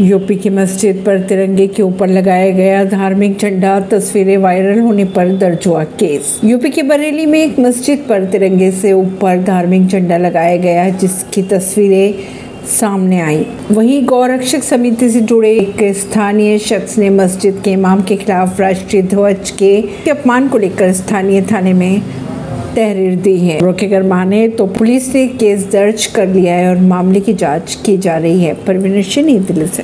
UP की मस्जिद पर तिरंगे के ऊपर लगाया गया धार्मिक झंडा, तस्वीरें वायरल होने पर दर्ज हुआ केस। यूपी के बरेली में एक मस्जिद पर तिरंगे से ऊपर धार्मिक झंडा लगाया गया, जिसकी तस्वीरें सामने आई। वहीं गौरक्षक समिति से जुड़े एक स्थानीय शख्स ने मस्जिद के इमाम के खिलाफ राष्ट्रीय ध्वज के अपमान को लेकर स्थानीय थाने में तहरीर दी है। अगर माने तो पुलिस ने केस दर्ज कर लिया है और मामले की जाँच की जा रही है। परवीन दिल्ली से।